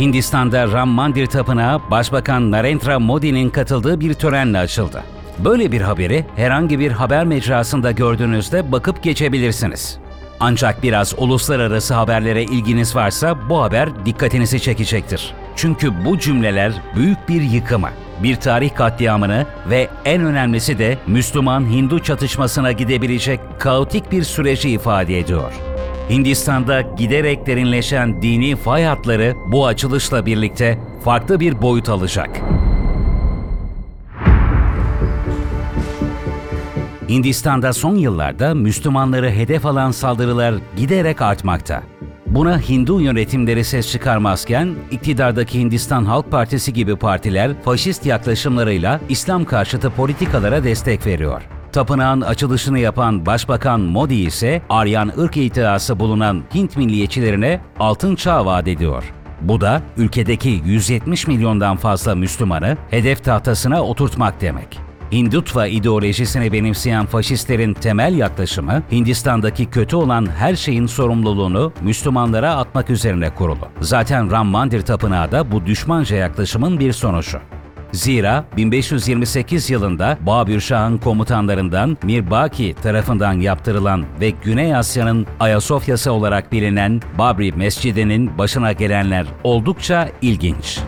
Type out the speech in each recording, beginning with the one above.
Hindistan'da Ram Mandir Tapınağı Başbakan Narendra Modi'nin katıldığı bir törenle açıldı. Böyle bir haberi herhangi bir haber mecrasında gördüğünüzde bakıp geçebilirsiniz. Ancak biraz uluslararası haberlere ilginiz varsa bu haber dikkatinizi çekecektir. Çünkü bu cümleler büyük bir yıkımı, bir tarih katliamını ve en önemlisi de Müslüman-Hindu çatışmasına gidebilecek kaotik bir süreci ifade ediyor. Hindistan'da giderek derinleşen dini fay hatları bu açılışla birlikte farklı bir boyut alacak. Hindistan'da son yıllarda Müslümanları hedef alan saldırılar giderek artmakta. Buna Hindu yönetimleri ses çıkarmazken iktidardaki Hindistan Halk Partisi gibi partiler faşist yaklaşımlarıyla İslam karşıtı politikalara destek veriyor. Tapınağın açılışını yapan Başbakan Modi ise Aryan ırk itiası bulunan Hint milliyetçilerine altın çağ vaat ediyor. Bu da ülkedeki 170 milyondan fazla Müslümanı hedef tahtasına oturtmak demek. Hindutva ideolojisini benimseyen faşistlerin temel yaklaşımı Hindistan'daki kötü olan her şeyin sorumluluğunu Müslümanlara atmak üzerine kurulu. Zaten Ram Mandir Tapınağı da bu düşmanca yaklaşımın bir sonucu. Zira 1528 yılında Babür Şah'ın komutanlarından Mirbaki tarafından yaptırılan ve Güney Asya'nın Ayasofya'sı olarak bilinen Babri Mescidi'nin başına gelenler oldukça ilginç.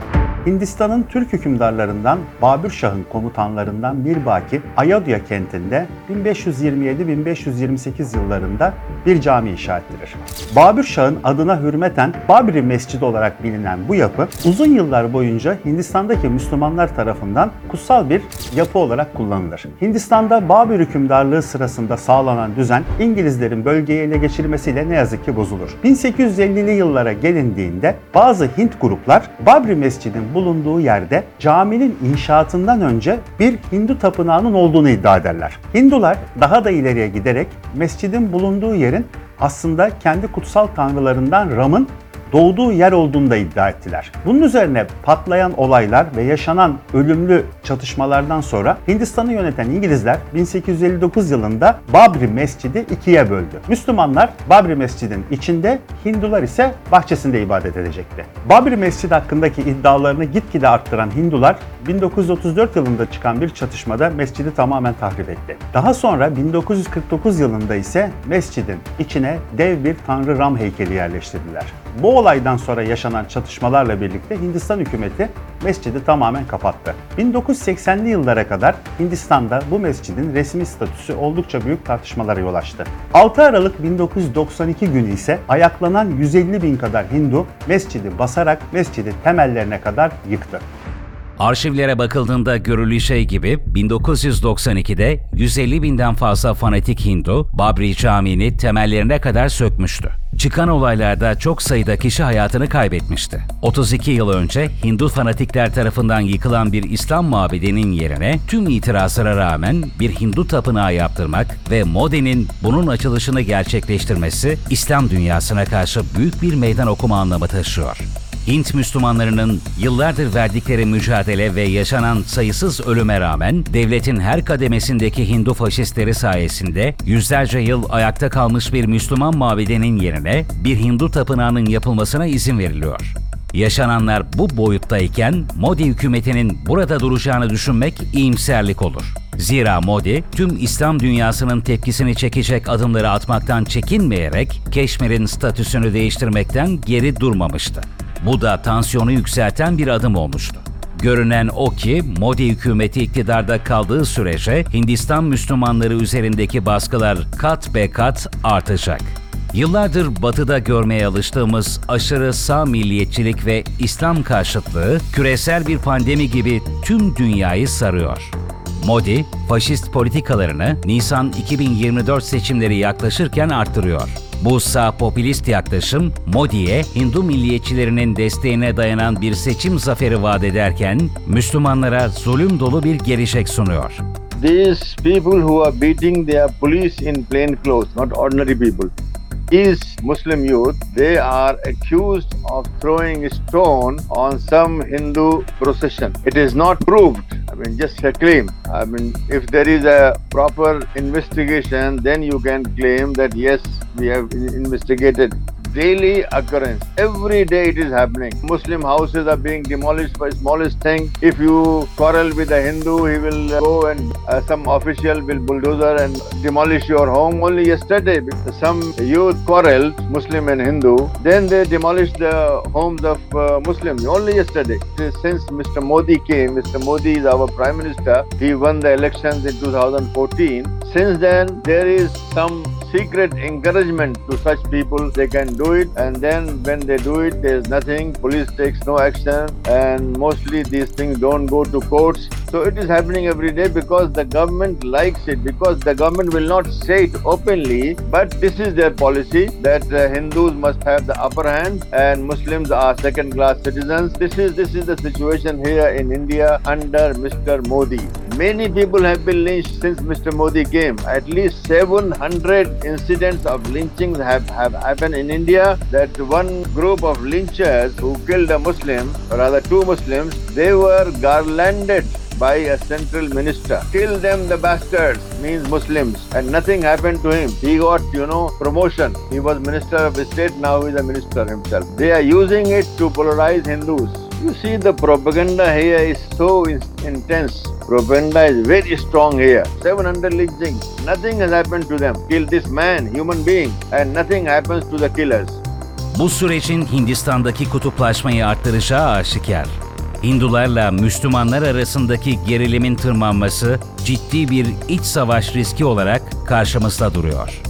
Hindistan'ın Türk hükümdarlarından Babür Şah'ın komutanlarından Mirbaki, Ayodhya kentinde 1527-1528 yıllarında bir cami inşa ettirir. Babür Şah'ın adına hürmeten Babri Mescidi olarak bilinen bu yapı uzun yıllar boyunca Hindistan'daki Müslümanlar tarafından kutsal bir yapı olarak kullanılır. Hindistan'da Babür hükümdarlığı sırasında sağlanan düzen İngilizlerin bölgeyi ele geçirmesiyle ne yazık ki bozulur. 1850'li yıllara gelindiğinde bazı Hint gruplar Babri Mescid'in bulunduğu yerde caminin inşaatından önce bir Hindu tapınağının olduğunu iddia ederler. Hindular daha da ileriye giderek mescidin bulunduğu yerin aslında kendi kutsal tanrılarından Ram'ın doğduğu yer olduğunu da iddia ettiler. Bunun üzerine patlayan olaylar ve yaşanan ölümlü çatışmalardan sonra Hindistan'ı yöneten İngilizler 1859 yılında Babri Mescidi ikiye böldü. Müslümanlar Babri Mescidin içinde, Hindular ise bahçesinde ibadet edecekti. Babri Mescidi hakkındaki iddialarını gitgide arttıran Hindular 1934 yılında çıkan bir çatışmada mescidi tamamen tahrip etti. Daha sonra 1949 yılında ise mescidin içine dev bir Tanrı Ram heykeli yerleştirdiler. Bu olaydan sonra yaşanan çatışmalarla birlikte Hindistan hükümeti mescidi tamamen kapattı. 1980'li yıllara kadar Hindistan'da bu mescidin resmi statüsü oldukça büyük tartışmalara yol açtı. 6 Aralık 1992 günü ise ayaklanan 150 bin kadar Hindu mescidi basarak mescidi temellerine kadar yıktı. Arşivlere bakıldığında görülü şey gibi 1992'de 150 binden fazla fanatik Hindu Babri Camii'ni temellerine kadar sökmüştü. Çıkan olaylarda çok sayıda kişi hayatını kaybetmişti. 32 yıl önce Hindu fanatikler tarafından yıkılan bir İslam mabedinin yerine tüm itirazlara rağmen bir Hindu tapınağı yaptırmak ve Modi'nin bunun açılışını gerçekleştirmesi İslam dünyasına karşı büyük bir meydan okuma anlamı taşıyor. Hint Müslümanlarının yıllardır verdikleri mücadele ve yaşanan sayısız ölüme rağmen devletin her kademesindeki Hindu faşistleri sayesinde yüzlerce yıl ayakta kalmış bir Müslüman mabedinin yerine bir Hindu tapınağının yapılmasına izin veriliyor. Yaşananlar bu boyuttayken Modi hükümetinin burada duracağını düşünmek iyimserlik olur. Zira Modi, tüm İslam dünyasının tepkisini çekecek adımları atmaktan çekinmeyerek Keşmir'in statüsünü değiştirmekten geri durmamıştı. Bu da tansiyonu yükselten bir adım olmuştu. Görünen o ki Modi hükümeti iktidarda kaldığı sürece Hindistan Müslümanları üzerindeki baskılar kat be kat artacak. Yıllardır batıda görmeye alıştığımız aşırı sağ milliyetçilik ve İslam karşıtlığı küresel bir pandemi gibi tüm dünyayı sarıyor. Modi, faşist politikalarını Nisan 2024 seçimleri yaklaşırken arttırıyor. Bu sağ popülist yaklaşım Modi'ye Hindu milliyetçilerinin desteğine dayanan bir seçim zaferi vaat ederken Müslümanlara zulüm dolu bir gelecek sunuyor. These people who are beating their police in plain clothes, not ordinary people, is Muslim youth. They are accused of throwing a stone on some Hindu procession. It is not proved. I mean, just a claim. I mean, if there is a proper investigation, then you can claim that yes, we have investigated daily occurrence. Every day it is happening. Muslim houses are being demolished by smallest thing. If you quarrel with a Hindu, he will go and uh, some official will bulldozer and demolish your home. Only yesterday, some youth quarreled, Muslim and Hindu. Then they demolished the homes of uh, Muslims. Only yesterday. Since Mr. Modi came, Mr. Modi is our prime minister. He won the elections in 2014. Since then, there is some secret encouragement to such people. They can do it, and then when they do it, there is nothing. Police takes no action, and mostly these things don't go to courts. So it is happening every day because the government likes it. Because the government will not say it openly, but this is their policy that uh, Hindus must have the upper hand and Muslims are second-class citizens. This is this is the situation here in India under Mr. Modi. Many people have been lynched since Mr. Modi came. At least 700 incidents of lynchings have, have happened in India. That one group of lynchers who killed a Muslim, or rather two Muslims, they were garlanded by a central minister. Kill them, the bastards, means Muslims. And nothing happened to him. He got, you know, promotion. He was minister of state, now he's a minister himself. They are using it to polarize Hindus. You see, the propaganda here is so in- intense. Propaganda is very strong here. 700 lynchings. Nothing has happened to them. Kill this man, human being, and nothing happens to the killers. Bu sürecin Hindistan'daki kutuplaşmayı arttıracağı aşikar. Hindularla Müslümanlar arasındaki gerilimin tırmanması ciddi bir iç savaş riski olarak karşımızda duruyor.